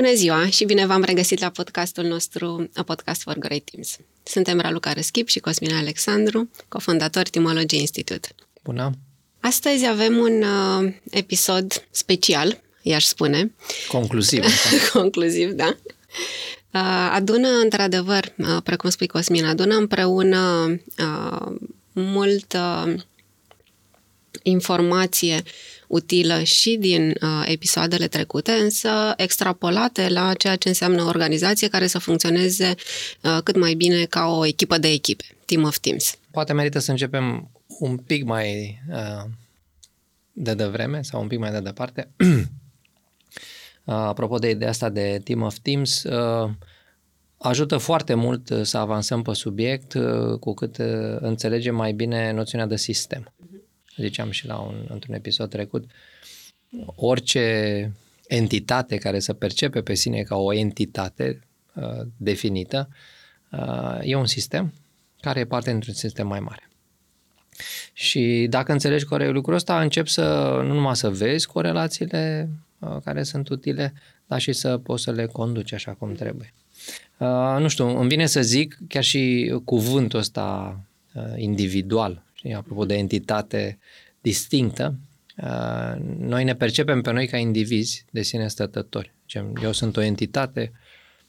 Bună ziua și bine v-am regăsit la podcastul nostru A Podcast for Great Teams. Suntem Raluca Răschip și Cosmin Alexandru, cofondator Timology Institute. Bună! Astăzi avem un uh, episod special, i-aș spune. Concluziv. Concluziv, da. Uh, adună, într-adevăr, uh, precum spui Cosmin, adună împreună uh, multă informație utilă și din uh, episoadele trecute, însă extrapolate la ceea ce înseamnă o organizație care să funcționeze uh, cât mai bine ca o echipă de echipe, team of teams. Poate merită să începem un pic mai uh, de devreme sau un pic mai de departe. uh, apropo de ideea asta de team of teams, uh, ajută foarte mult să avansăm pe subiect uh, cu cât uh, înțelegem mai bine noțiunea de sistem ziceam și la un, într-un episod trecut, orice entitate care să percepe pe sine ca o entitate uh, definită, uh, e un sistem care e parte dintr-un sistem mai mare. Și dacă înțelegi corect lucrul ăsta, încep să nu numai să vezi corelațiile uh, care sunt utile, dar și să poți să le conduci așa cum trebuie. Uh, nu știu, îmi vine să zic chiar și cuvântul ăsta uh, individual știi, apropo de entitate distinctă, uh, noi ne percepem pe noi ca indivizi de sine stătători. Eu sunt o entitate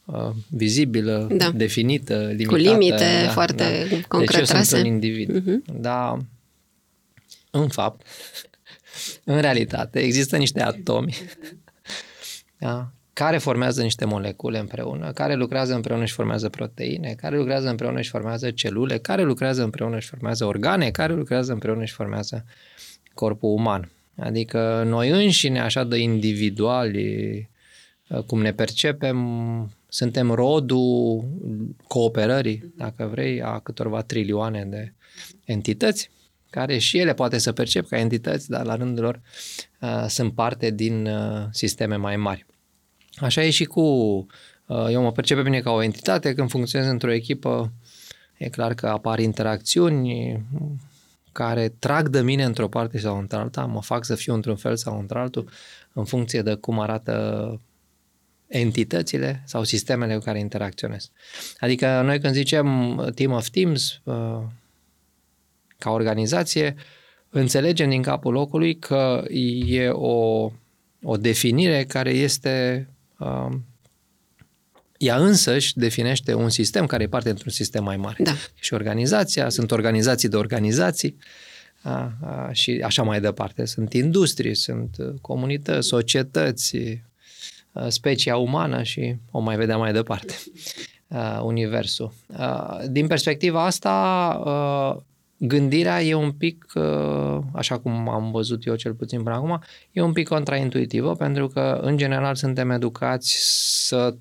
uh, vizibilă, da. definită, limitată. Cu limite da, foarte da. concret deci eu sunt un individ. Uh-huh. Dar, în fapt, în realitate, există niște atomi da, care formează niște molecule împreună, care lucrează împreună și formează proteine, care lucrează împreună și formează celule, care lucrează împreună și formează organe, care lucrează împreună și formează corpul uman. Adică noi înșine, așa de individuali, cum ne percepem, suntem rodul cooperării, dacă vrei, a câtorva trilioane de entități, care și ele poate să percep ca entități, dar la rândul lor uh, sunt parte din uh, sisteme mai mari. Așa e și cu... Uh, eu mă percep pe mine ca o entitate, când funcționez într-o echipă, e clar că apar interacțiuni care trag de mine într-o parte sau într-alta, mă fac să fiu într-un fel sau într-altul, în funcție de cum arată entitățile sau sistemele cu care interacționez. Adică noi când zicem team of teams, uh, ca organizație, înțelegem din capul locului că e o, o definire care este Um, ea însăși definește un sistem care e parte într-un sistem mai mare. Da. Și organizația, sunt organizații de organizații a, a, și așa mai departe. Sunt industrii, sunt uh, comunități, societăți, a, uh, specia umană și o mai vedea mai departe, a, uh, universul. A, din perspectiva asta, a, gândirea e un pic, uh, așa cum am văzut eu cel puțin până acum, e un pic contraintuitivă, pentru că, în general, suntem educați să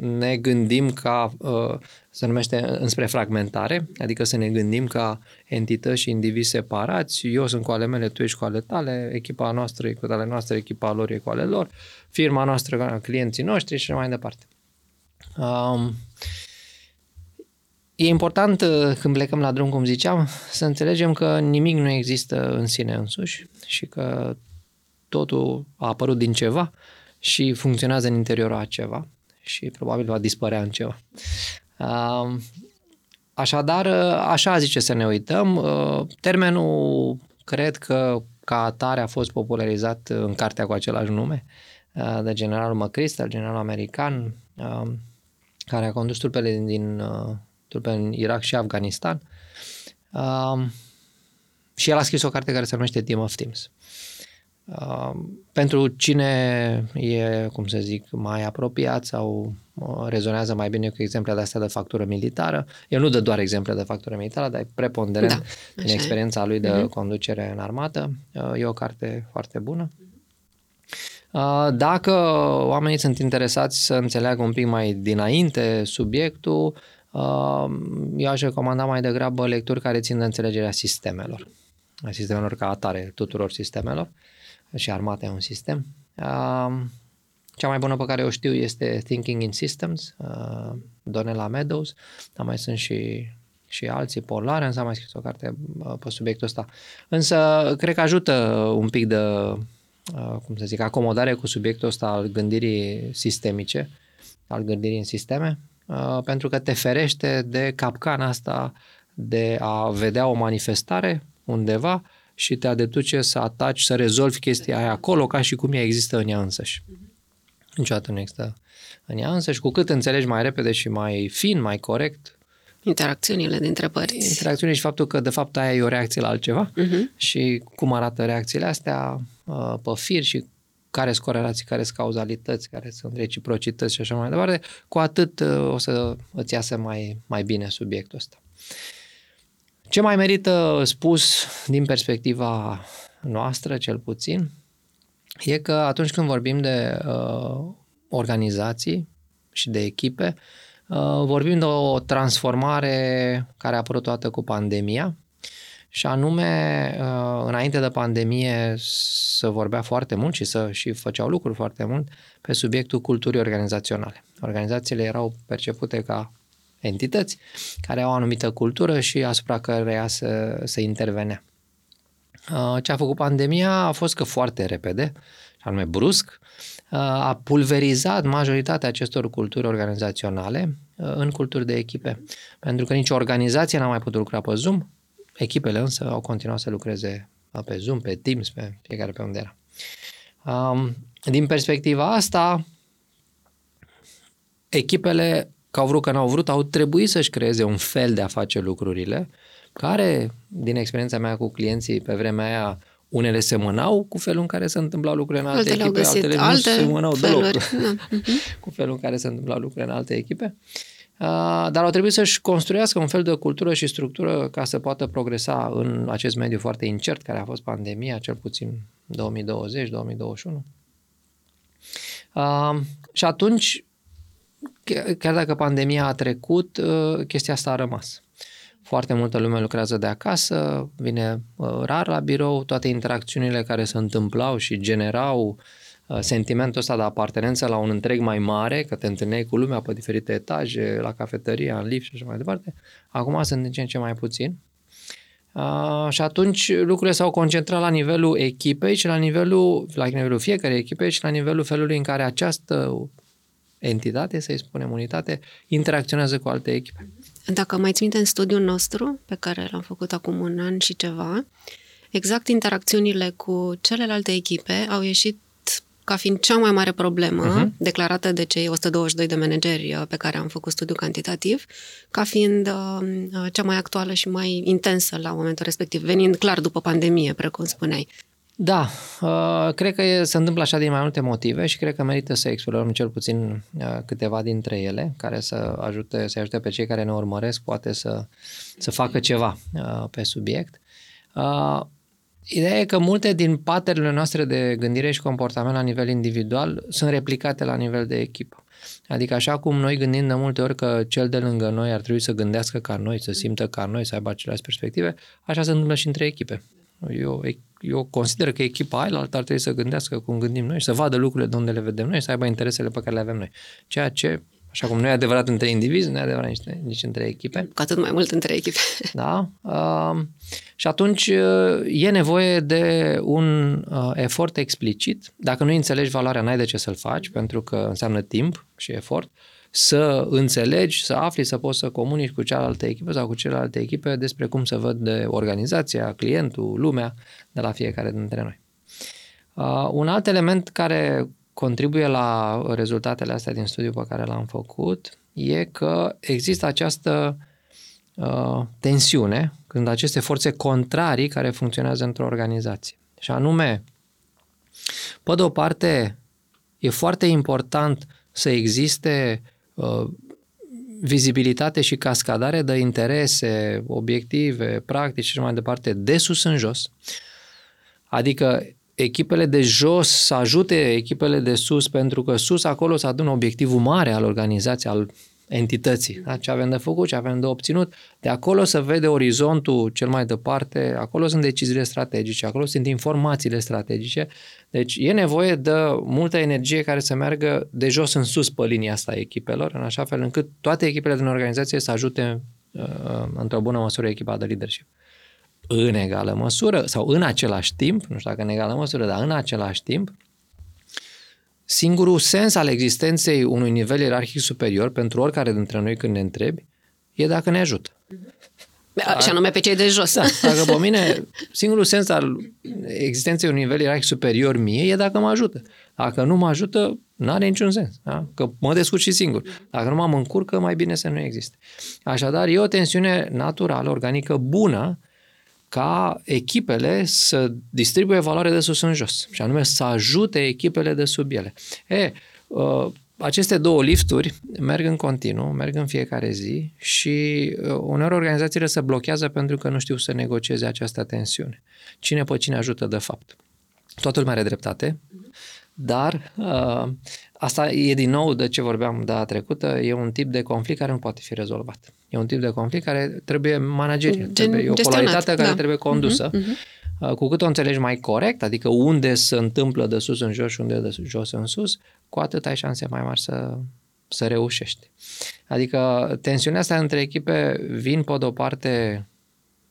ne gândim ca, uh, se numește înspre fragmentare, adică să ne gândim ca entități și indivizi separați, eu sunt cu ale mele, tu ești cu ale tale, echipa noastră e cu ale noastre, echipa lor e cu ale lor, firma noastră, clienții noștri și mai departe. Um, E important, uh, când plecăm la drum, cum ziceam, să înțelegem că nimic nu există în sine însuși și că totul a apărut din ceva și funcționează în interiorul a ceva și probabil va dispărea în ceva. Um, așadar, uh, așa zice să ne uităm. Uh, termenul, cred că ca atare a fost popularizat în cartea cu același nume, de generalul McChrystal, generalul american, um, care a condus trupele din trupe în Irak și Afganistan. Um, și el a scris o carte care se numește Team of Teams. Uh, pentru cine e, cum să zic, mai apropiat sau uh, rezonează mai bine cu exemple de astea de factură militară, el nu dă doar exemple de factură militară, dar e preponderent da, în experiența lui de uh-huh. conducere în armată. Uh, e o carte foarte bună. Uh, dacă oamenii sunt interesați să înțeleagă un pic mai dinainte subiectul, eu aș recomanda mai degrabă lecturi care țin de înțelegerea sistemelor, a sistemelor ca atare, tuturor sistemelor și armata e un sistem. Cea mai bună pe care o știu este Thinking in Systems, Donella Meadows, dar mai sunt și și alții, Paul însă am mai scris o carte pe subiectul ăsta. Însă, cred că ajută un pic de uh, cum să zic, acomodare cu subiectul ăsta al gândirii sistemice, al gândirii în sisteme, uh, pentru că te ferește de capcana asta de a vedea o manifestare undeva și te adeduce să ataci, să rezolvi chestia aia acolo ca și cum ea există în ea însăși. Niciodată nu există în ea însăși. Cu cât înțelegi mai repede și mai fin, mai corect, Interacțiunile dintre părți. Interacțiune și faptul că, de fapt, aia e o reacție la altceva uh-huh. și cum arată reacțiile astea uh, pe fir și care sunt corelații, care sunt cauzalități, care sunt reciprocități și așa mai departe, cu atât uh, o să îți iasă mai, mai bine subiectul ăsta. Ce mai merită spus din perspectiva noastră, cel puțin, e că atunci când vorbim de uh, organizații și de echipe, uh, vorbim de o transformare care a apărut toată cu pandemia și anume, uh, înainte de pandemie să vorbea foarte mult și să și făceau lucruri foarte mult pe subiectul culturii organizaționale. Organizațiile erau percepute ca entități care au o anumită cultură și asupra căreia să, să intervenea. Uh, ce a făcut pandemia a fost că foarte repede, anume brusc, uh, a pulverizat majoritatea acestor culturi organizaționale uh, în culturi de echipe. Pentru că nicio organizație n-a mai putut lucra pe Zoom, echipele însă au continuat să lucreze pe Zoom, pe Teams, pe fiecare pe unde era. Um, din perspectiva asta, echipele că au vrut, că n-au vrut, au trebuit să-și creeze un fel de a face lucrurile, care, din experiența mea cu clienții pe vremea aia, unele semănau cu felul în care se întâmplau lucrurile în alte altele echipe, altele alte nu semănau feluri. deloc Da. Mhm. cu felul în care se întâmplau lucrurile în alte echipe. Uh, dar au trebuit să-și construiască un fel de cultură și structură ca să poată progresa în acest mediu foarte incert care a fost pandemia, cel puțin 2020-2021. Uh, și atunci chiar dacă pandemia a trecut, uh, chestia asta a rămas. Foarte multă lume lucrează de acasă, vine uh, rar la birou, toate interacțiunile care se întâmplau și generau uh, sentimentul ăsta de apartenență la un întreg mai mare, că te întâlneai cu lumea pe diferite etaje, la cafeteria, în lift și așa mai departe, acum sunt din ce în ce mai puțin. Uh, și atunci lucrurile s-au concentrat la nivelul echipei și la nivelul, la nivelul fiecare echipe și la nivelul felului în care această entitate, să-i spunem unitate, interacționează cu alte echipe. Dacă mai ți minte în studiul nostru, pe care l-am făcut acum un an și ceva, exact interacțiunile cu celelalte echipe au ieșit ca fiind cea mai mare problemă uh-huh. declarată de cei 122 de manageri uh, pe care am făcut studiu cantitativ, ca fiind uh, uh, cea mai actuală și mai intensă la momentul respectiv, venind clar după pandemie, precum spuneai. Da, uh, cred că se întâmplă așa din mai multe motive și cred că merită să explorăm cel puțin uh, câteva dintre ele care să ajute, să ajute pe cei care ne urmăresc poate să, să facă ceva uh, pe subiect. Ideea e că multe din paterele noastre de gândire și comportament la nivel individual sunt replicate la nivel de echipă. Adică așa cum noi gândim de multe ori că cel de lângă noi ar trebui să gândească ca noi, să simtă ca noi, să aibă aceleași perspective, așa se întâmplă și între echipe. Eu, eu consider că echipa aia ar trebui să gândească cum gândim noi, să vadă lucrurile de unde le vedem noi, să aibă interesele pe care le avem noi. Ceea ce, așa cum nu e adevărat între indivizi, nu e adevărat nici, nici între echipe. Cu atât mai mult între echipe. Da? Uh, și atunci uh, e nevoie de un uh, efort explicit. Dacă nu înțelegi valoarea, n-ai de ce să-l faci, pentru că înseamnă timp și efort să înțelegi, să afli, să poți să comunici cu cealaltă echipă sau cu celelalte echipe despre cum să văd de organizația, clientul, lumea de la fiecare dintre noi. Uh, un alt element care contribuie la rezultatele astea din studiul pe care l-am făcut e că există această uh, tensiune când aceste forțe contrarii care funcționează într-o organizație. Și anume, pe de o parte, e foarte important să existe Uh, vizibilitate și cascadare de interese, obiective, practici și mai departe, de sus în jos. Adică echipele de jos să ajute echipele de sus, pentru că sus acolo să adună obiectivul mare al organizației, al entității. Da? Ce avem de făcut, ce avem de obținut. De acolo se vede orizontul cel mai departe, acolo sunt deciziile strategice, acolo sunt informațiile strategice. Deci e nevoie de multă energie care să meargă de jos în sus pe linia asta a echipelor, în așa fel încât toate echipele din organizație să ajute uh, într-o bună măsură echipa de leadership. În egală măsură sau în același timp, nu știu dacă în egală măsură, dar în același timp, singurul sens al existenței unui nivel ierarhic superior pentru oricare dintre noi când ne întrebi e dacă ne ajută. Și anume pe cei de jos. Da, dacă pe mine, singurul sens al existenței unui nivel ierarhic superior mie e dacă mă ajută. Dacă nu mă ajută, nu are niciun sens. Da? Că mă descurc și singur. Dacă nu mă încurcă, mai bine să nu existe. Așadar, e o tensiune naturală, organică, bună, ca echipele să distribuie valoare de sus în jos. Și anume să ajute echipele de sub ele. E, uh, aceste două lifturi merg în continuu, merg în fiecare zi și uh, uneori organizațiile se blochează pentru că nu știu să negocieze această tensiune. Cine pe cine ajută de fapt. Toată lumea are dreptate, dar uh, asta e din nou de ce vorbeam data trecută, e un tip de conflict care nu poate fi rezolvat. E un tip de conflict care trebuie managerial, trebuie, e o polaritate care da. trebuie condusă. Uh-huh, uh-huh. Cu cât o înțelegi mai corect, adică unde se întâmplă de sus în jos și unde de jos în sus, cu atât ai șanse mai mari să, să reușești. Adică tensiunea asta între echipe vin pe de-o parte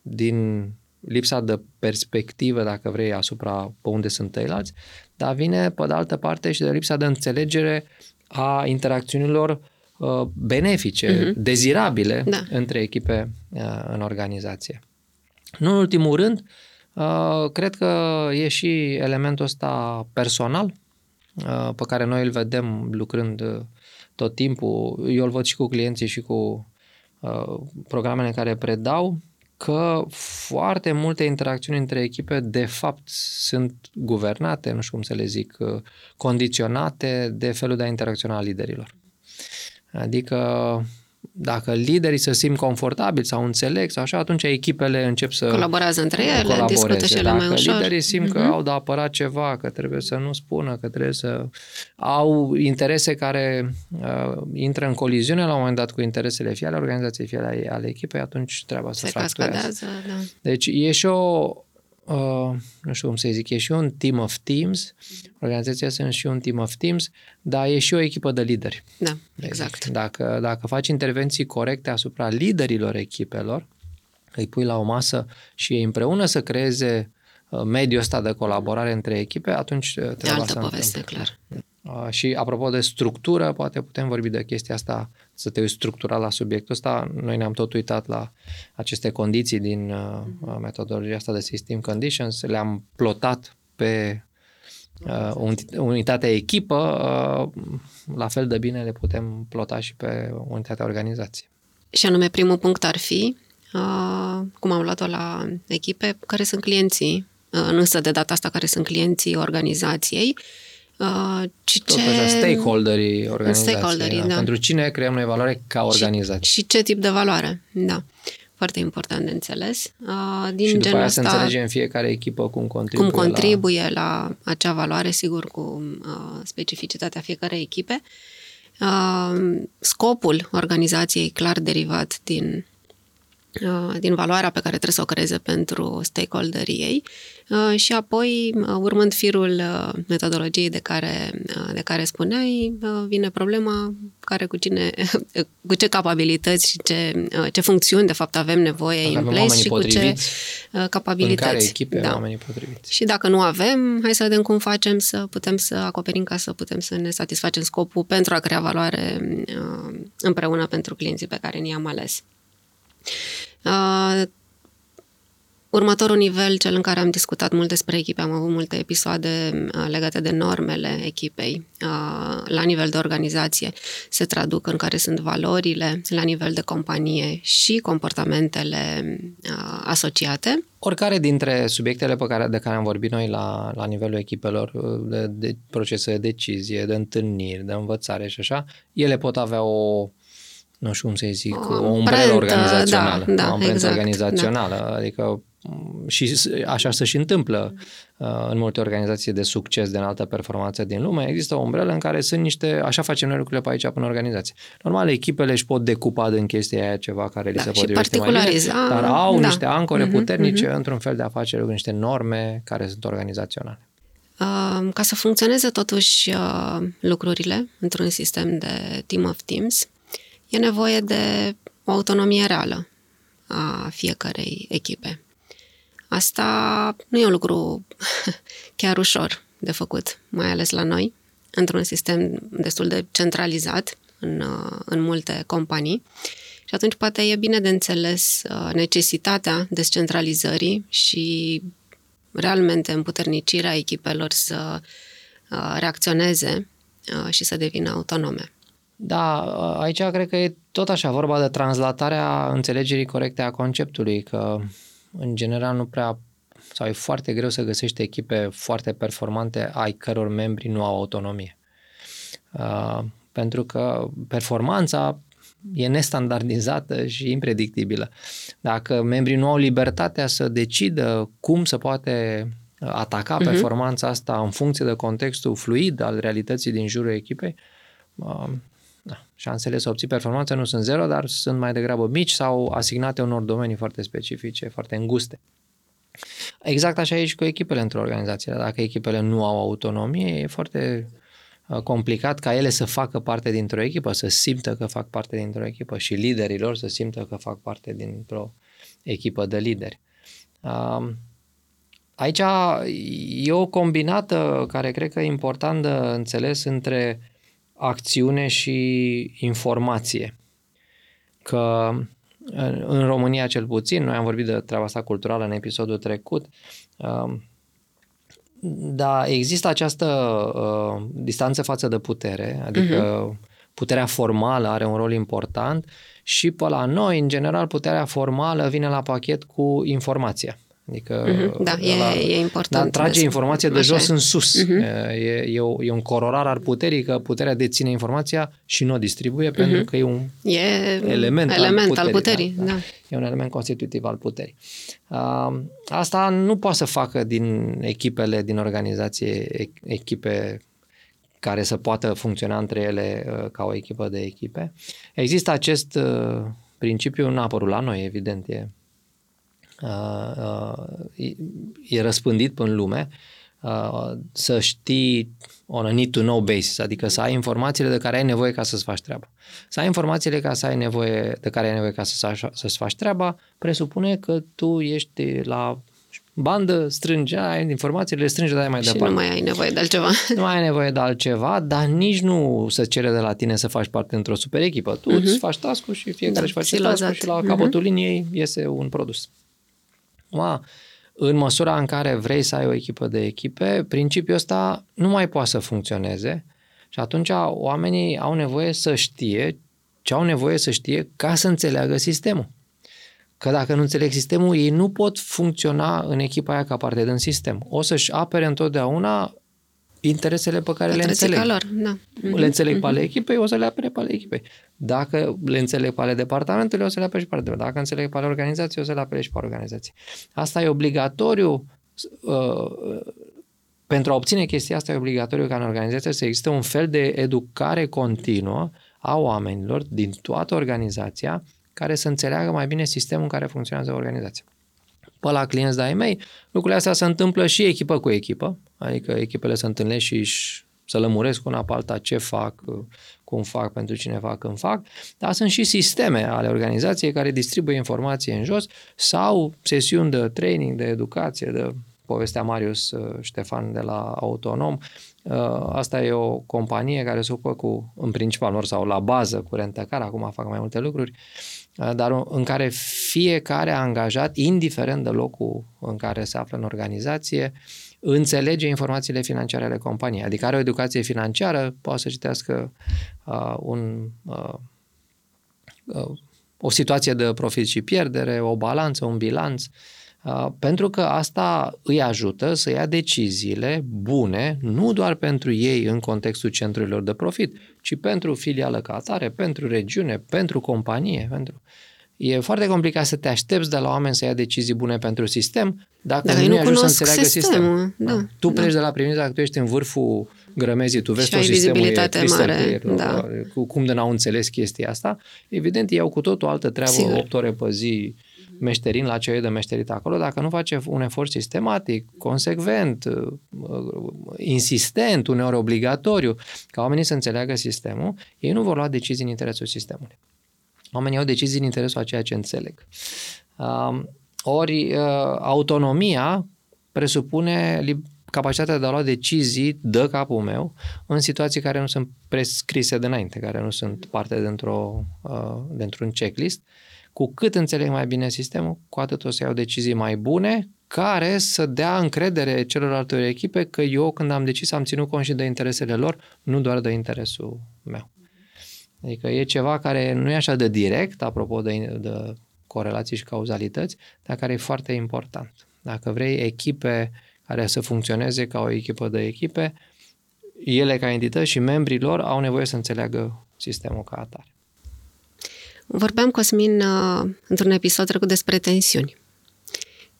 din lipsa de perspectivă, dacă vrei, asupra pe unde sunt ceilalți, dar vine pe de altă parte și de lipsa de înțelegere a interacțiunilor uh, benefice, uh-huh. dezirabile da. între echipe uh, în organizație. Nu în ultimul rând, uh, cred că e și elementul ăsta personal, uh, pe care noi îl vedem lucrând uh, tot timpul. Eu îl văd și cu clienții și cu uh, programele în care predau, că foarte multe interacțiuni între echipe de fapt sunt guvernate, nu știu cum să le zic, uh, condiționate de felul de a interacționa a liderilor. Adică dacă liderii se simt confortabili sau înțeleg sau așa, atunci echipele încep să colaborează între ele, discută și ele mai ușor. liderii simt uh-huh. că mhm. au de apărat ceva, că trebuie să nu spună, că trebuie să au interese care uh, intră în coliziune la un moment dat cu interesele fie ale organizației, fie ale, ale echipei, atunci treaba se să fracturează. Da. Deci e și o, uh, nu știu cum să zic, e și un team of teams, organizația sunt și un team of teams, dar e și o echipă de lideri. Da, exact. Dacă, dacă faci intervenții corecte asupra liderilor echipelor, îi pui la o masă și ei împreună să creeze uh, mediul ăsta de colaborare între echipe, atunci uh, treaba altă poveste, clar. Uh, și apropo de structură, poate putem vorbi de chestia asta, să te uiți structural la subiectul ăsta. Noi ne-am tot uitat la aceste condiții din uh, metodologia asta de System Conditions, le-am plotat pe uh, unitatea echipă, uh, la fel de bine le putem plota și pe unitatea organizație. Și anume, primul punct ar fi, uh, cum am luat-o la echipe, care sunt clienții, uh, însă de data asta care sunt clienții organizației, Uh, ci Tot ce... așa, stakeholderii organizației. Stakeholderii, da. da. Pentru cine creăm noi valoare ca organizație. Și, și ce tip de valoare, da. Foarte important de înțeles. Uh, din și după genul aia ăsta, să înțelegem în fiecare echipă cum contribuie, cum contribuie la... la acea valoare, sigur, cu uh, specificitatea fiecarei echipe. Uh, scopul organizației clar derivat din Uh, din valoarea pe care trebuie să o creeze pentru stakeholderii ei uh, și apoi, uh, urmând firul metodologiei de care, de care spuneai, vine problema care cu cine, cu ce capabilități și ce, ce funcțiuni de fapt avem nevoie în place și cu ce capabilități. În care echipe da. oamenii potriviți. Și dacă nu avem, hai să vedem cum facem să putem să acoperim ca să putem să ne satisfacem scopul pentru a crea valoare împreună pentru clienții pe care ne-am ales. Uh, următorul nivel, cel în care am discutat mult despre echipe, am avut multe episoade uh, legate de normele echipei uh, la nivel de organizație, se traduc în care sunt valorile la nivel de companie și comportamentele uh, asociate. Oricare dintre subiectele pe care, de care am vorbit noi la, la nivelul echipelor, uh, de, de procese de decizie, de întâlniri, de învățare și așa, ele pot avea o nu știu cum să zic, o, o umbrelă organizațională, da, da, o amprentă exact, organizațională, da. adică mm, și așa se și întâmplă uh, în multe organizații de succes de înaltă performanță din lume, există o umbrelă în care sunt niște, așa facem noi lucrurile pe aici în organizație. Normal, echipele își pot decupa din chestia aia ceva care li da, se potrivește mai bine, dar au da. niște ancore uh-huh, puternice uh-huh. într-un fel de afaceri, niște norme care sunt organizaționale. Uh, ca să funcționeze totuși uh, lucrurile într-un sistem de team of teams, e nevoie de o autonomie reală a fiecarei echipe. Asta nu e un lucru chiar ușor de făcut, mai ales la noi, într-un sistem destul de centralizat în, uh, în multe companii. Și atunci poate e bine de înțeles uh, necesitatea descentralizării și realmente împuternicirea echipelor să uh, reacționeze și să devină autonome. Da, aici cred că e tot așa vorba de translatarea înțelegerii corecte a conceptului, că în general nu prea sau e foarte greu să găsești echipe foarte performante ai căror membri nu au autonomie. Uh, pentru că performanța e nestandardizată și impredictibilă. Dacă membrii nu au libertatea să decidă cum să poate ataca uh-huh. performanța asta în funcție de contextul fluid al realității din jurul echipei, uh, da, șansele să obții performanță nu sunt zero, dar sunt mai degrabă mici sau asignate unor domenii foarte specifice, foarte înguste. Exact așa e și cu echipele într-o organizație. Dacă echipele nu au autonomie, e foarte uh, complicat ca ele să facă parte dintr-o echipă, să simtă că fac parte dintr-o echipă și liderii lor să simtă că fac parte dintr-o echipă de lideri. Um, aici e o combinată care cred că e important de înțeles între acțiune și informație. Că în România cel puțin, noi am vorbit de treaba asta culturală în episodul trecut, um, dar există această uh, distanță față de putere, adică uh-huh. puterea formală are un rol important și pe la noi, în general, puterea formală vine la pachet cu informația. Adică uh-huh, da, la, e, e important. Dar trage informația de jos e. în sus. Uh-huh. E, e, o, e un cororar al puterii că puterea deține informația și nu o distribuie uh-huh. pentru că e un e element, element al puterii. Al puterii da, da. Da. E un element constitutiv al puterii. Uh, asta nu poate să facă din echipele din organizație echipe care să poată funcționa între ele uh, ca o echipă de echipe. Există acest uh, principiu, n-a apărut la noi, evident, e e răspândit în lume, să știi on a need-to-know basis, adică să ai informațiile de care ai nevoie ca să-ți faci treaba. Să ai informațiile ca să ai nevoie, de care ai nevoie ca să, să-ți faci treaba, presupune că tu ești la bandă, strânge, ai informațiile, strânge, dai mai și departe. nu mai ai nevoie de altceva. Nu mai ai nevoie de altceva, dar nici nu se cere de la tine să faci parte într-o super echipă. Tu uh-huh. îți faci task și fiecare da, își face task și la capătul uh-huh. liniei iese un produs. Acum, în măsura în care vrei să ai o echipă de echipe, principiul ăsta nu mai poate să funcționeze și atunci oamenii au nevoie să știe ce au nevoie să știe ca să înțeleagă sistemul. Că dacă nu înțeleg sistemul, ei nu pot funcționa în echipa aia ca parte din sistem. O să-și apere întotdeauna interesele pe care le înțeleg. Lor, da. Le înțeleg mm-hmm. pe ale echipei, o să le apere pe ale echipei. Dacă le înțeleg pe ale departamentului, o să le apere și pe ale Dacă înțeleg pe ale organizației, o să le apere și pe organizații. Asta e obligatoriu uh, pentru a obține chestia asta e obligatoriu ca în organizație să existe un fel de educare continuă a oamenilor din toată organizația care să înțeleagă mai bine sistemul în care funcționează organizația pe la clienți de-ai mei, lucrurile astea se întâmplă și echipă cu echipă, adică echipele se întâlnesc și să lămuresc una pe alta ce fac, cum fac, pentru cine fac, când fac, dar sunt și sisteme ale organizației care distribuie informație în jos sau sesiuni de training, de educație, de povestea Marius uh, Ștefan de la Autonom. Uh, asta e o companie care se ocupă cu, în principal, lor sau la bază cu rentăcar, acum fac mai multe lucruri, uh, dar în care fiecare angajat, indiferent de locul în care se află în organizație, înțelege informațiile financiare ale companiei. Adică are o educație financiară, poate să citească uh, un, uh, uh, o situație de profit și pierdere, o balanță, un bilanț, uh, Uh, pentru că asta îi ajută să ia deciziile bune, nu doar pentru ei în contextul centrurilor de profit, ci pentru filială ca atare, pentru regiune, pentru companie. Pentru... E foarte complicat să te aștepți de la oameni să ia decizii bune pentru sistem dacă Dar nu, nu ajuns să înțeleagă sistemul. sistemul. Da, da. Tu da. pleci de la premisa că tu ești în vârful grămezii, tu vezi și tot sistemul e mare, da. cu cum de n-au înțeles chestia asta. Evident, ei au cu totul altă treabă, Sigur. 8 ore pe zi, meșterin la ce e de meșterit acolo, dacă nu face un efort sistematic, consecvent, uh, insistent, uneori obligatoriu, ca oamenii să înțeleagă sistemul, ei nu vor lua decizii în interesul sistemului. Oamenii au decizii în interesul a ceea ce înțeleg. Um, Ori uh, autonomia presupune capacitatea de a lua decizii, dă capul meu, în situații care nu sunt prescrise de înainte, care nu sunt parte dintr-o, uh, dintr-un checklist. Cu cât înțeleg mai bine sistemul, cu atât o să iau decizii mai bune, care să dea încredere celorlalte echipe că eu, când am decis, am ținut cont și de interesele lor, nu doar de interesul meu. Adică e ceva care nu e așa de direct, apropo de, de corelații și cauzalități, dar care e foarte important. Dacă vrei echipe care să funcționeze ca o echipă de echipe, ele ca entități și membrii lor au nevoie să înțeleagă sistemul ca atare. Vorbeam, Cosmin, uh, într-un episod trecut despre tensiuni.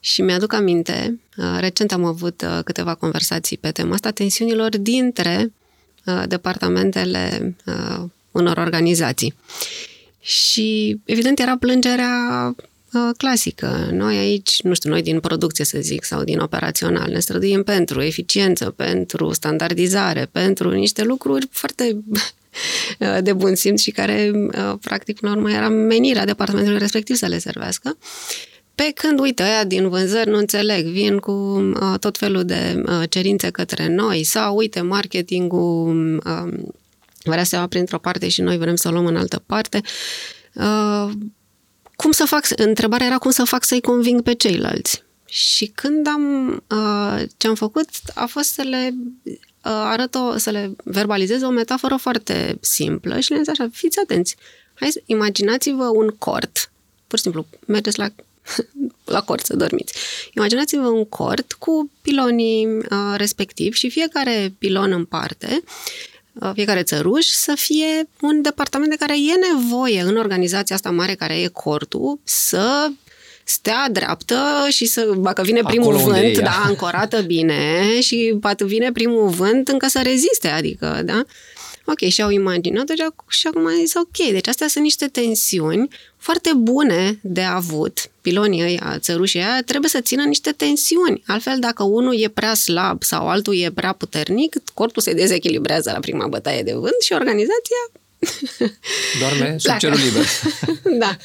Și mi-aduc aminte, uh, recent am avut uh, câteva conversații pe tema asta, tensiunilor dintre departamentele unor organizații. Și, evident, era plângerea clasică. Noi aici, nu știu, noi din producție să zic, sau din operațional, ne străduim pentru eficiență, pentru standardizare, pentru niște lucruri foarte de bun simț și care, practic, în urmă, era menirea departamentului respectiv să le servească. Pe când, uite, aia din vânzări nu înțeleg, vin cu uh, tot felul de uh, cerințe către noi sau, uite, marketingul uh, vrea să ia printr-o parte și noi vrem să o luăm în altă parte. Uh, cum să fac, întrebarea era cum să fac să-i conving pe ceilalți. Și când am, uh, ce am făcut a fost să le uh, arăt o, să le verbalizez o metaforă foarte simplă și le zis așa, fiți atenți, hai să imaginați-vă un cort, pur și simplu, mergeți la la cort să dormiți. Imaginați-vă un cort cu pilonii uh, respectiv și fiecare pilon în parte Uh, fiecare țăruș să fie un departament de care e nevoie în organizația asta mare care e cortul să stea dreaptă și să, dacă vine primul Acolo vânt, da, ancorată bine și poate vine primul vânt încă să reziste, adică, da? Ok, și au imaginat și acum ai zis ok, deci astea sunt niște tensiuni foarte bune de avut. Pilonii ăia, țărușii ăia, trebuie să țină niște tensiuni. Altfel, dacă unul e prea slab sau altul e prea puternic, corpul se dezechilibrează la prima bătaie de vânt și organizația Doarme sub cerul liber. da.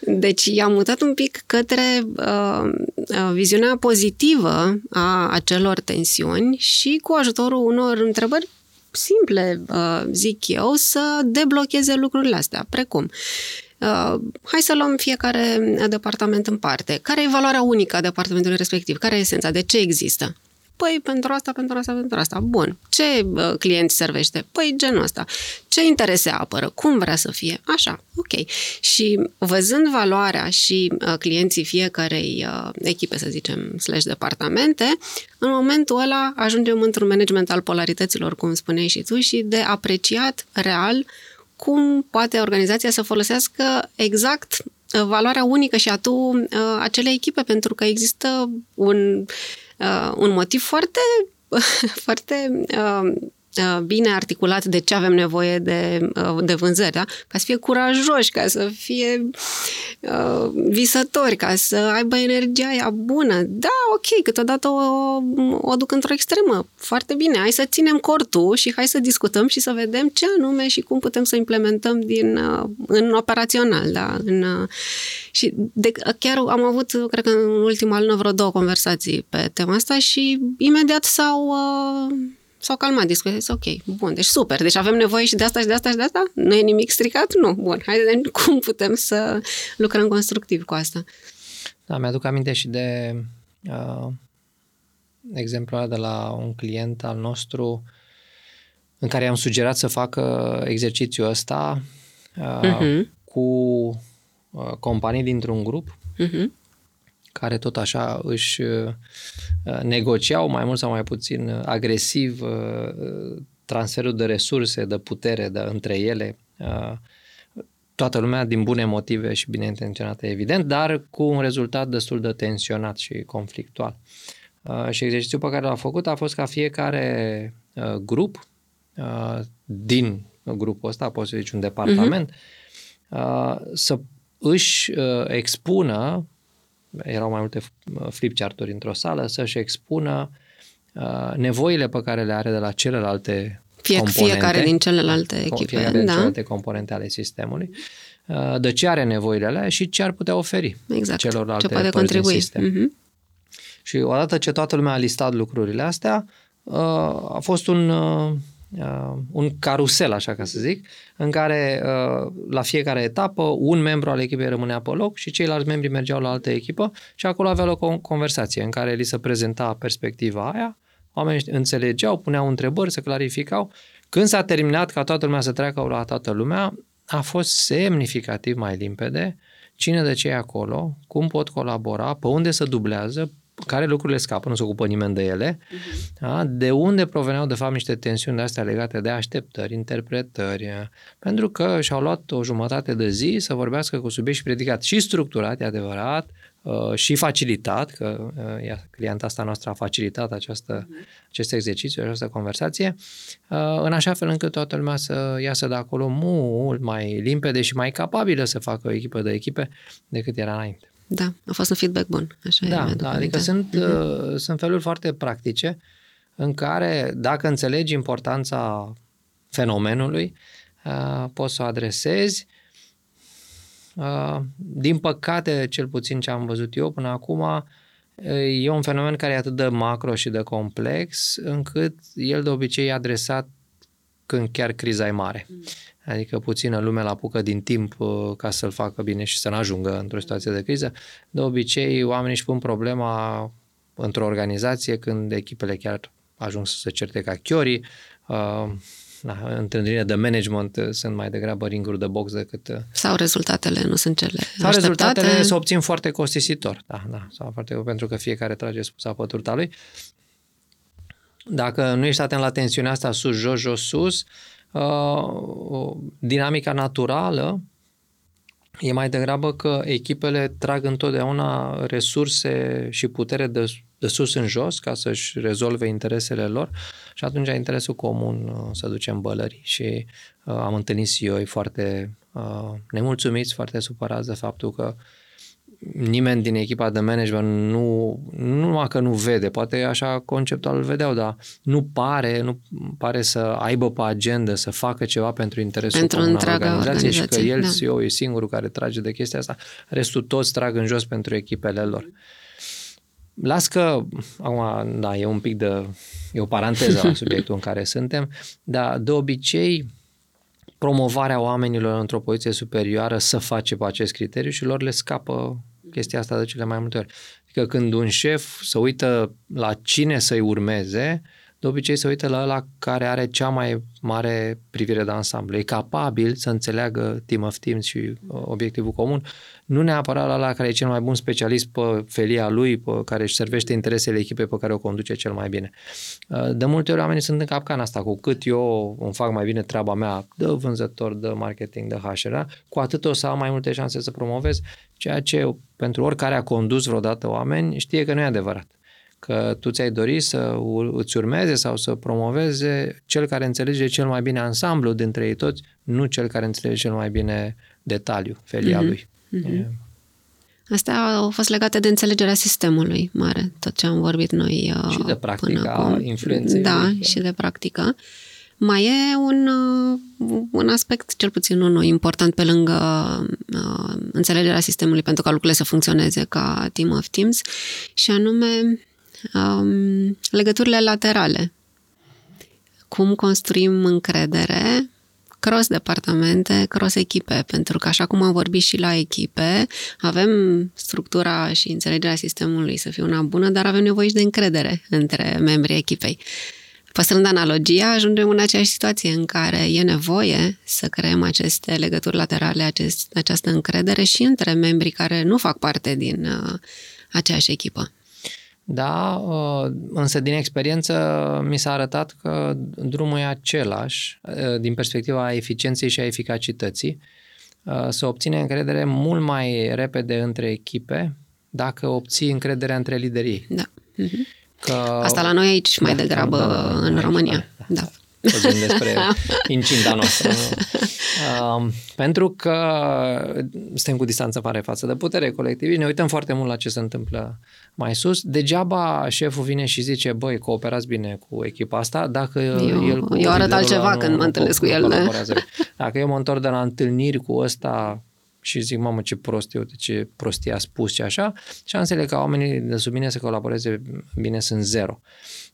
Deci i-am mutat un pic către uh, uh, viziunea pozitivă a acelor tensiuni și cu ajutorul unor întrebări simple, uh, zic eu, să deblocheze lucrurile astea, precum Uh, hai să luăm fiecare departament în parte. Care e valoarea unică a departamentului respectiv? Care e esența? De ce există? Păi pentru asta, pentru asta, pentru asta. Bun. Ce uh, client servește? Păi genul ăsta. Ce interese apără? Cum vrea să fie? Așa, ok. Și văzând valoarea și uh, clienții fiecarei uh, echipe, să zicem, slash departamente, în momentul ăla ajungem într-un management al polarităților, cum spuneai și tu, și de apreciat real cum poate organizația să folosească exact uh, valoarea unică și atu uh, acelei echipe, pentru că există un uh, un motiv foarte, foarte uh, uh, bine articulat de ce avem nevoie de, uh, de vânzări, da? ca să fie curajoși, ca să fie uh, visători, ca să aibă energia aia bună. Da, ok, câteodată o, o duc într-o extremă. Foarte bine, hai să ținem cortul și hai să discutăm și să vedem ce anume și cum putem să implementăm din, uh, în operațional. Da? În, uh, și de, chiar am avut, cred că în ultimul an, vreo două conversații pe tema asta și imediat s-au, uh, s-au calmat discuția. Ok, bun, deci super, deci avem nevoie și de asta și de asta și de asta? Nu e nimic stricat? Nu, bun, hai să vedem cum putem să lucrăm constructiv cu asta. Da, mi-aduc aminte și de uh, exemplul ăla de la un client al nostru în care am sugerat să facă exercițiul ăsta uh, uh-huh. cu Uh, companii dintr-un grup uh-huh. Care tot așa își uh, negociau mai mult sau mai puțin agresiv uh, transferul de resurse, de putere de, între ele, toată lumea din bune motive și bine intenționate, evident, dar cu un rezultat destul de tensionat și conflictual. Și exercițiul pe care l-a făcut a fost ca fiecare grup din grupul ăsta, poți să zici un departament, uh-huh. să își uh, expună, erau mai multe uh, flipchart-uri într-o sală, să-și expună uh, nevoile pe care le are de la celelalte Fie, componente, fiecare din celelalte echipe. Fiecare din da. celelalte componente ale sistemului, uh, de ce are nevoile alea și ce ar putea oferi exact. celorlalte ce poate părți din contribui. sistem. Mm-hmm. Și odată ce toată lumea a listat lucrurile astea, uh, a fost un, uh, un carusel, așa ca să zic, în care la fiecare etapă un membru al echipei rămânea pe loc și ceilalți membri mergeau la altă echipă și acolo avea loc o conversație în care li se prezenta perspectiva aia, oamenii înțelegeau, puneau întrebări, se clarificau. Când s-a terminat ca toată lumea să treacă la toată lumea, a fost semnificativ mai limpede cine de ce e acolo, cum pot colabora, pe unde se dublează, care lucrurile scapă, nu se ocupă nimeni de ele, uh-huh. da? de unde proveneau de fapt niște tensiuni de astea legate de așteptări, interpretări, pentru că și-au luat o jumătate de zi să vorbească cu subiect și predicat și structurat, e adevărat, uh, și facilitat, că uh, clienta asta noastră a facilitat această, uh-huh. acest exercițiu, această conversație, uh, în așa fel încât toată lumea să iasă de acolo mult mai limpede și mai capabilă să facă o echipă de echipe decât era înainte. Da, a fost un feedback bun. Așa da, da adică sunt, uh-huh. uh, sunt feluri foarte practice în care, dacă înțelegi importanța fenomenului, uh, poți să o adresezi. Uh, din păcate, cel puțin ce am văzut eu până acum, uh, e un fenomen care e atât de macro și de complex, încât el de obicei e adresat când chiar criza e mare. Mm. Adică puțină lume la apucă din timp uh, ca să-l facă bine și să nu ajungă într-o situație de criză. De obicei, oamenii își pun problema într-o organizație când echipele chiar ajung să se certe ca chiorii. Uh, na, întâlnirile de management sunt mai degrabă ringuri de box decât... Uh, sau rezultatele nu sunt cele Sau așteptate. rezultatele se obțin foarte costisitor. Da, da, sau foarte, pentru că fiecare trage spusa pe turta lui. Dacă nu ești atent la tensiunea asta sus, jos, jos, sus, uh, dinamica naturală e mai degrabă că echipele trag întotdeauna resurse și putere de, de sus în jos ca să-și rezolve interesele lor și atunci interesul comun uh, să ducem bălării. Și uh, am întâlnit CEO foarte uh, nemulțumiți, foarte supărați de faptul că uh, nimeni din echipa de management nu, nu numai că nu vede, poate așa conceptual îl vedeau, dar nu pare, nu pare să aibă pe agenda, să facă ceva pentru interesul pentru comun al organizației organizație, și că el, da. CEO, e singurul care trage de chestia asta, restul toți trag în jos pentru echipele lor. Las că, acum, da, e un pic de, e o paranteză la subiectul în care suntem, dar de obicei promovarea oamenilor într-o poziție superioară să face pe acest criteriu și lor le scapă chestia asta de cele mai multe ori. Adică când un șef se uită la cine să-i urmeze, de obicei se uită la ăla care are cea mai mare privire de ansamblu. E capabil să înțeleagă team of teams și uh, obiectivul comun, nu neapărat la ăla care e cel mai bun specialist pe felia lui, pe care își servește interesele echipei pe care o conduce cel mai bine. Uh, de multe ori oamenii sunt în capcana asta, cu cât eu îmi fac mai bine treaba mea de vânzător, de marketing, de HR, cu atât o să am mai multe șanse să promovez, ceea ce pentru oricare a condus vreodată oameni știe că nu e adevărat că tu ți-ai dori să îți urmeze sau să promoveze cel care înțelege cel mai bine ansamblu dintre ei toți, nu cel care înțelege cel mai bine detaliu, felia mm-hmm. lui. Mm-hmm. Astea au fost legate de înțelegerea sistemului mare, tot ce am vorbit noi uh, Și de practica influenței. Da, lui. și de practică. Mai e un, uh, un aspect, cel puțin unul important pe lângă uh, înțelegerea sistemului pentru ca lucrurile să funcționeze ca team of teams și anume um, legăturile laterale. Cum construim încredere cross-departamente, cross-echipe, pentru că așa cum am vorbit și la echipe, avem structura și înțelegerea sistemului să fie una bună, dar avem nevoie și de încredere între membrii echipei. Păstrând analogia, ajungem în aceeași situație în care e nevoie să creăm aceste legături laterale, acest, această încredere și între membrii care nu fac parte din uh, aceeași echipă. Da, uh, însă din experiență mi s-a arătat că drumul e același uh, din perspectiva eficienței și a eficacității. Uh, să obține încredere mult mai repede între echipe dacă obții încrederea între liderii. Da. Mm-hmm. Că... Asta la noi aici mai da, degrabă da, da, în aici, România. Da, da. da. vorbim despre incinta noastră. Nu? Uh, pentru că suntem cu distanță mare față de putere colectivă, ne uităm foarte mult la ce se întâmplă mai sus. Degeaba șeful vine și zice, băi, cooperați bine cu echipa asta, dacă eu, el cu eu arăt liderul altceva ăla când mă întâlnesc cu el. colaborează. Dacă eu mă întorc de la întâlniri cu ăsta și zic, mamă, ce prost eu, ce prostie a spus și așa, șansele ca oamenii de sub mine să colaboreze bine sunt zero.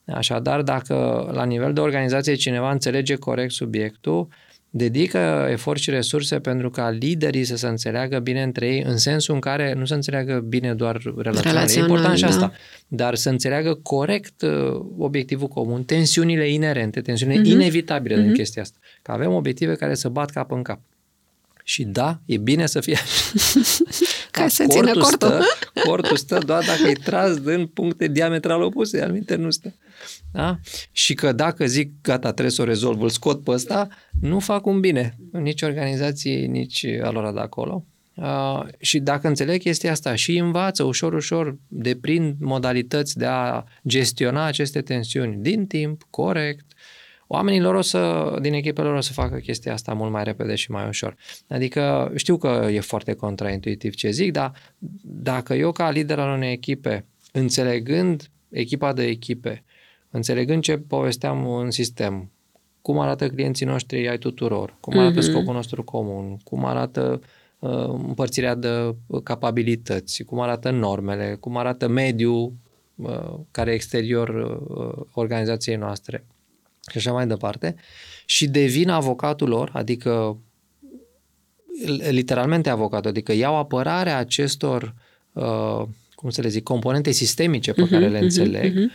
Așadar, dacă la nivel de organizație cineva înțelege corect subiectul, dedică efort și resurse pentru ca liderii să se înțeleagă bine între ei, în sensul în care nu se înțeleagă bine doar relațional, Relațional, e important și da. asta, dar să înțeleagă corect uh, obiectivul comun, tensiunile inerente, tensiunile Mhm. inevitabile din Mhm. chestia asta. Că avem obiective care să bat cap în cap. Și da, e bine să fie așa. Ca Dar să țină cortul. Stă, cortul stă doar dacă e tras din puncte diametral opuse, alminte nu stă. Da? Și că dacă zic, gata, trebuie să o rezolv, îl scot pe ăsta, nu fac un bine. Nici organizației, nici alora de acolo. Uh, și dacă înțeleg chestia asta și învață ușor, ușor, deprind modalități de a gestiona aceste tensiuni din timp, corect, oamenii lor o să, din echipele lor o să facă chestia asta mult mai repede și mai ușor. Adică știu că e foarte contraintuitiv ce zic, dar dacă eu ca lider al unei echipe, înțelegând echipa de echipe, înțelegând ce povesteam în sistem, cum arată clienții noștri ai tuturor, cum arată Mhm. scopul nostru comun, cum arată uh, împărțirea de capabilități, cum arată normele, cum arată mediul uh, care e exterior uh, organizației noastre și așa mai departe, și devin avocatul lor, adică literalmente avocatul, adică iau apărarea acestor, uh, cum să le zic, componente sistemice pe Mhm, care le mhm, înțeleg, mhm.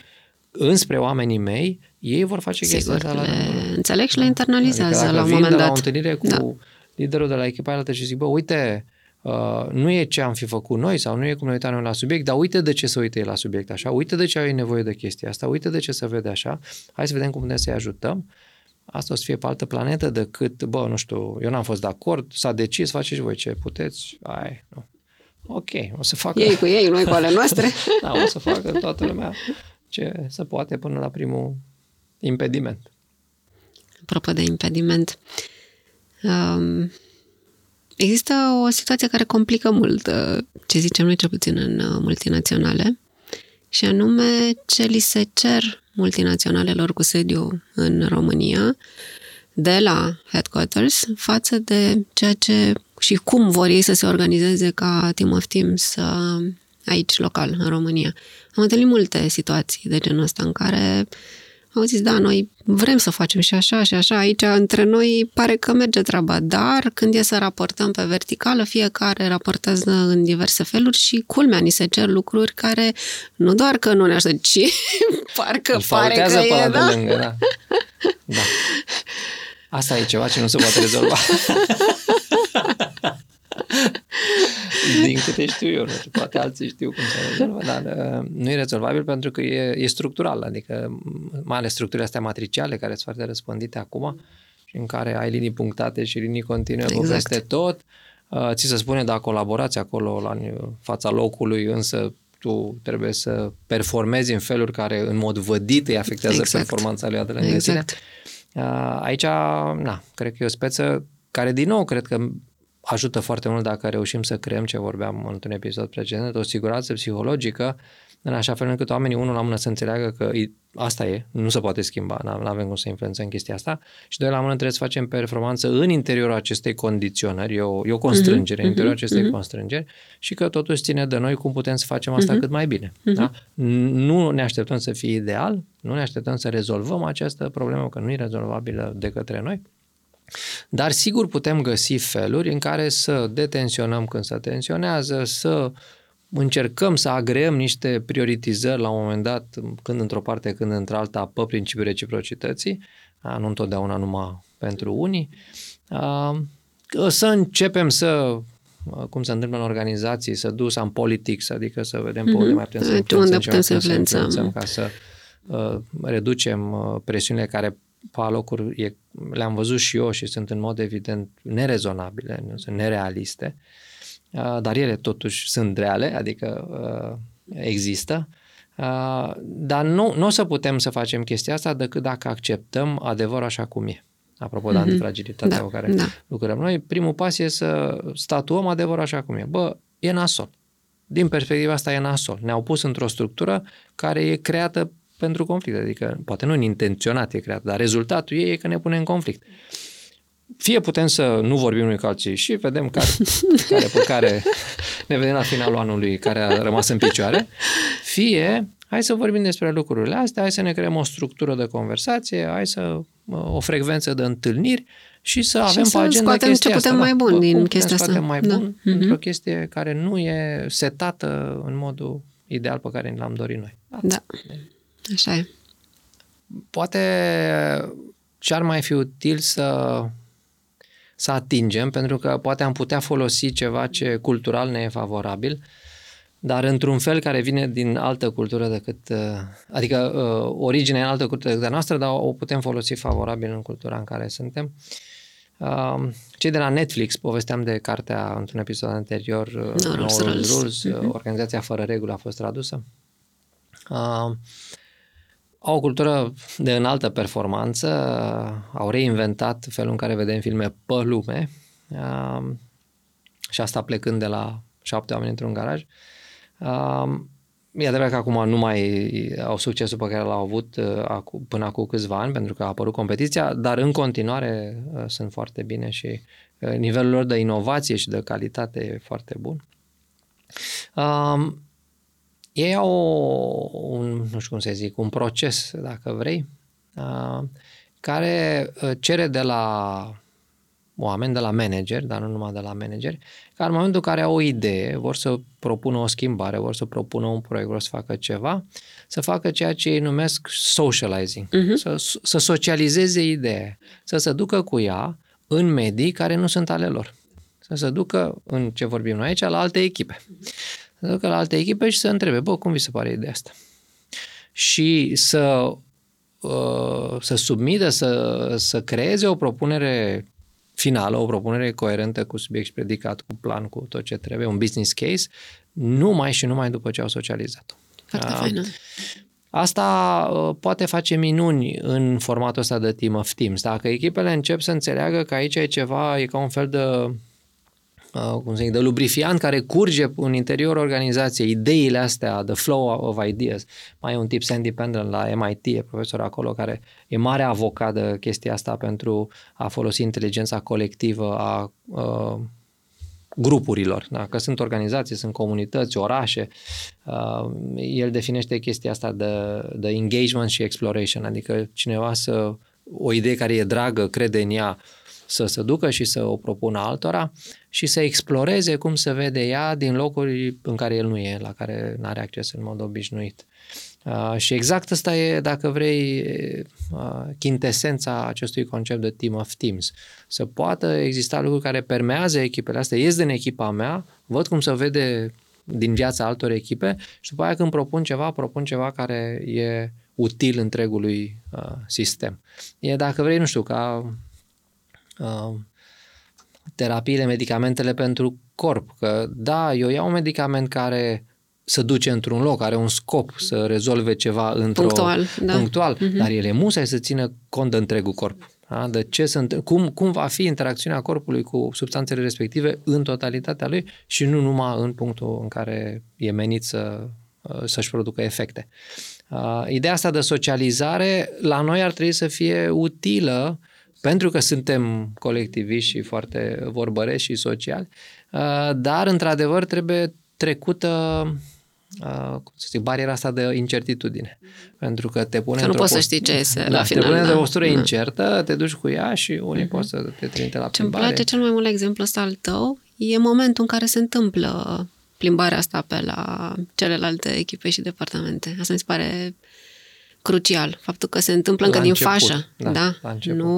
înspre oamenii mei, ei vor face chestia Sigur, asta la le rândul lor. înțeleg și le internalizează adică la dacă un vin moment de la dat. o întâlnire cu Da. liderul de la echipa altă și zic, bă, uite, uh, nu e ce am fi făcut noi sau nu e cum ne uitam noi la subiect, dar uite de ce să uite ei la subiect așa, uite de ce ai nevoie de chestia asta, uite de ce să vede așa, hai să vedem cum putem să-i ajutăm. Asta o să fie pe altă planetă decât, bă, nu știu, eu n-am fost de acord, s-a decis, faceți voi ce puteți, ai, nu. Ok, o să facă... Ei cu ei, noi cu ale noastre. da, o să facă toată lumea ce se poate până la primul impediment. Apropo de impediment, um, există o situație care complică mult uh, ce zicem noi cel puțin în uh, multinaționale și anume ce li se cer multinaționalelor cu sediu în România de la headquarters față de ceea ce și cum vor ei să se organizeze ca team of teams uh, aici, local, în România. Am întâlnit multe situații de genul ăsta în care au zis, da, noi vrem să facem și așa și așa, aici între noi pare că merge treaba, dar când e să raportăm pe verticală, fiecare raportează în diverse feluri și culmea, ni se cer lucruri care nu doar că nu ne aștept, ci parcă Îl pare că faltează pe ăla e, de da? lângă, da. da. Asta e ceva ce nu se poate rezolva. Din câte știu eu, nu știu, poate alții știu cum se rezolvă, dar uh, nu e rezolvabil pentru că e, e structural, adică mai ales structurile astea matriciale care sunt foarte răspândite acum și în care ai linii punctate și linii continue exact. Exact. peste tot. Uh, ți se spune da, colaborați acolo la fața locului, însă tu trebuie să performezi în feluri care în mod vădit îi afectează Exact. performanța lui de lângă tine. Exact. Uh, Aici, na, cred că e o speță care, din nou, cred că ajută foarte mult dacă reușim să creăm ce vorbeam într-un episod precedent, o siguranță psihologică, în așa fel încât oamenii, unul la mână, să înțeleagă că e- asta e, nu se poate schimba, nu avem cum să influențăm chestia asta, și doi la mână trebuie să facem performanță în interiorul acestei condiționări, e o, e o constrângere în Mhm, interiorul mhm, acestei mhm. constrângeri și că totuși ține de noi cum putem să facem asta Mhm. cât mai bine. Mhm. Da? Nu ne așteptăm să fie ideal, nu ne așteptăm să rezolvăm această problemă, că nu e rezolvabilă de către noi, dar sigur putem găsi feluri în care să detenționăm când se tensionează, să încercăm să agreăm niște prioritizări la un moment dat, când într-o parte, când într-alta, pe principiul reciprocității, a, nu întotdeauna numai pentru unii. A, Să începem să cum se întâmplă în organizații, să do some politics, adică să vedem pe unde Mhm. mai putem să Unde influențăm, putem ce mai să putem influențăm. ca să uh, reducem uh, presiunile care pe alocuri e, le-am văzut și eu și sunt în mod evident nerezonabile, nu sunt nerealiste, uh, dar ele totuși sunt reale, adică uh, există. Uh, dar nu, nu o să putem să facem chestia asta decât dacă acceptăm adevărul așa cum e. Apropo de mm-hmm. antifragilitatea da, cu care da. lucrăm noi, primul pas e să statuăm adevărul așa cum e. Bă, e nasol. Din perspectiva asta e nasol. Ne-au pus într-o structură care e creată pentru conflict. Adică, poate nu intenționat e creat, dar rezultatul ei e că ne pune în conflict. Fie putem să nu vorbim unui cu alții și vedem care, care pe care ne vedem la finalul anului care a rămas în picioare, fie hai să vorbim despre lucrurile astea, hai să ne creăm o structură de conversație, hai să o frecvență de întâlniri și să avem și pe agenda scoatem chestia ce putem asta, mai bun da? din chestia asta. mai da. bun mm-hmm. într-o chestie care nu e setată în modul ideal pe care l-am dorit noi. Da. Așa e. Poate ce-ar mai fi util să, să atingem, pentru că poate am putea folosi ceva ce cultural ne e favorabil, dar într-un fel care vine din altă cultură decât, uh, adică uh, originea în altă cultură decât a noastră, dar o putem folosi favorabil în cultura în care suntem. Uh, cei de la Netflix, povesteam de cartea într-un episod anterior, no, Rules, Rules, Rules uh-huh. Organizația Fără Regulă a fost tradusă. Uh, au o cultură de înaltă performanță, au reinventat felul în care vedem filme pe lume uh, și asta plecând de la șapte oameni într-un garaj. Uh, e adevărat că acum nu mai au succesul pe care l-au avut uh, până acum câțiva ani, pentru că a apărut competiția, dar în continuare uh, sunt foarte bine și uh, nivelul lor de inovație și de calitate e foarte bun. Uh, ei au un, nu știu cum să zic, un proces, dacă vrei, care cere de la oameni, de la manager, dar nu numai de la manager, ca în momentul în care au o idee, vor să propună o schimbare, vor să propună un proiect, vor să facă ceva, să facă ceea ce ei numesc socializing, uh-huh. să, să socializeze ideea, să se ducă cu ea în medii care nu sunt ale lor. Să se ducă, în ce vorbim noi aici, la alte echipe să ducă la alte echipe și să întrebe, bă, cum vi se pare ideea asta? Și să, uh, să submită, să, să creeze o propunere finală, o propunere coerentă cu subiect și predicat, cu plan, cu tot ce trebuie, un business case, numai și numai după ce au socializat-o. Foarte uh, faină. Asta uh, poate face minuni în formatul ăsta de team of teams. Dacă echipele încep să înțeleagă că aici e ceva, e ca un fel de Uh, cum să zic, de lubrifiant care curge în interiorul organizației, ideile astea, the flow of ideas. Mai e un tip Sandy Pendleton la MIT, e profesor acolo, care e mare avocat de chestia asta pentru a folosi inteligența colectivă a uh, grupurilor, da? că sunt organizații, sunt comunități, orașe. Uh, el definește chestia asta de, de engagement și exploration, adică cineva să, o idee care e dragă, crede în ea, să se ducă și să o propună altora și să exploreze cum se vede ea din locuri în care el nu e, la care nu are acces în mod obișnuit. Uh, și exact asta e, dacă vrei, uh, chintesența acestui concept de team of teams. Să poată exista lucruri care permează echipele astea, ies din echipa mea, văd cum se vede din viața altor echipe și după aia când propun ceva, propun ceva care e util întregului uh, sistem. E, dacă vrei, nu știu, ca uh, terapiile, medicamentele pentru corp. Că da, eu iau un medicament care să duce într-un loc, are un scop să rezolve ceva într-o... Punctual, da. Punctual, uh-huh. dar el e musai să țină cont de întregul corp. Da? De ce sunt, cum, cum va fi interacțiunea corpului cu substanțele respective în totalitatea lui și nu numai în punctul în care e menit să, uh, să-și producă efecte. Uh, ideea asta de socializare la noi ar trebui să fie utilă uh, pentru că suntem colectiviști și foarte vorbărești și sociali, uh, dar într-adevăr trebuie trecută uh, cum să zic, bariera asta de incertitudine. Pentru că te pune că nu poți post... să știi ce este da, la final. Te pune da. de o postură da. incertă, te duci cu ea și unii uh-huh. pot să te trimite la plimbare. Ce-mi place cel mai mult la exemplu ăsta al tău e momentul în care se întâmplă plimbarea asta pe la celelalte echipe și departamente. Asta mi se pare crucial. Faptul că se întâmplă încă din fașă. Da, da? Nu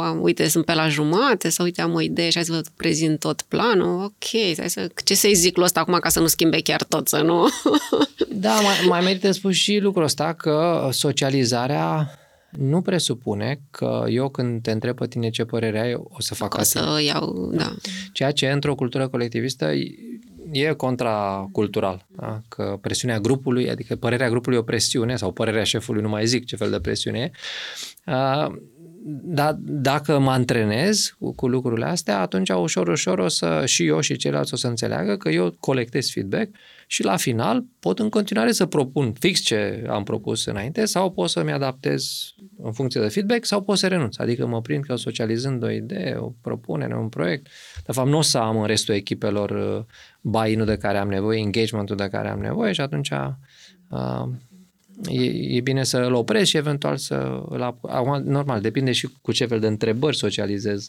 am, uite, sunt pe la jumate sau uite, am o idee și hai să vă prezint tot planul. Ok, hai să, ce să-i zic ăsta acum ca să nu schimbe chiar tot, să nu... da, mai, mai merită spus și lucrul ăsta că socializarea nu presupune că eu când te întreb pe tine ce părere ai, o să fac asta. O să iau, da. Ceea ce într-o cultură colectivistă e contracultural. Da? Că presiunea grupului, adică părerea grupului e o presiune, sau părerea șefului, nu mai zic ce fel de presiune e, dar dacă mă antrenez cu, cu lucrurile astea, atunci ușor, ușor o să și eu și ceilalți o să înțeleagă că eu colectez feedback și la final pot în continuare să propun fix ce am propus înainte sau pot să-mi adaptez în funcție de feedback sau pot să renunț. Adică mă prind că socializând o idee, o propunere, un proiect, de fapt nu o să am în restul echipelor uh, buy-in-ul de care am nevoie, engagement-ul de care am nevoie și atunci uh, e, e bine să îl opresc și eventual să îl ap- Acum, normal, depinde și cu ce fel de întrebări socializez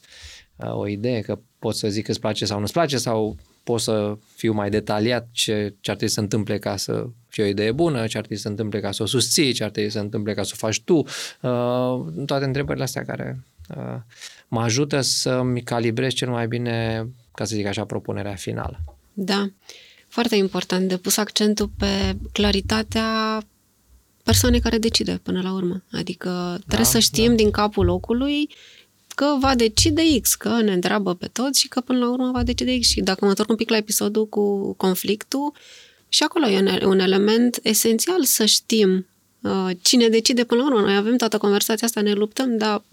uh, o idee, că pot să zic că îți place sau nu-ți place sau pot să fiu mai detaliat ce, ce ar trebui să întâmple ca să fie o idee bună, ce ar trebui să întâmple ca să o susții, ce ar trebui să întâmple ca să o faci tu. Uh, toate întrebările astea care uh, mă ajută să-mi calibrez cel mai bine, ca să zic așa, propunerea finală. Da. Foarte important de pus accentul pe claritatea persoanei care decide până la urmă. Adică trebuie da, să știm da. din capul locului că va decide X, că ne întreabă pe toți și că până la urmă va decide X. Și dacă mă întorc un pic la episodul cu conflictul, și acolo e un element esențial să știm uh, cine decide până la urmă. Noi avem toată conversația asta, ne luptăm, dar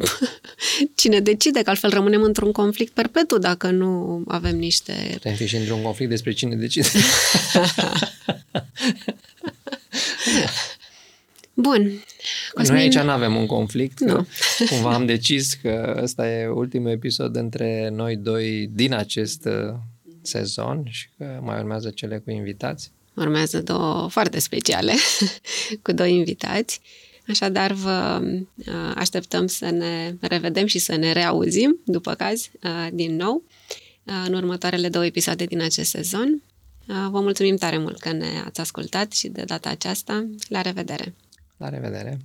cine decide, că altfel rămânem într-un conflict perpetu dacă nu avem niște... Putem fi și într-un conflict despre cine decide. Bun. Cosmin... Noi aici nu avem un conflict. Nu. Cumva am decis că ăsta e ultimul episod între noi doi din acest uh, sezon și că mai urmează cele cu invitați. Urmează două foarte speciale cu doi invitați. Așadar, vă uh, așteptăm să ne revedem și să ne reauzim, după caz, uh, din nou, în următoarele două episoade din acest sezon. Vă mulțumim tare mult că ne ați ascultat și de data aceasta. La revedere! La revedere!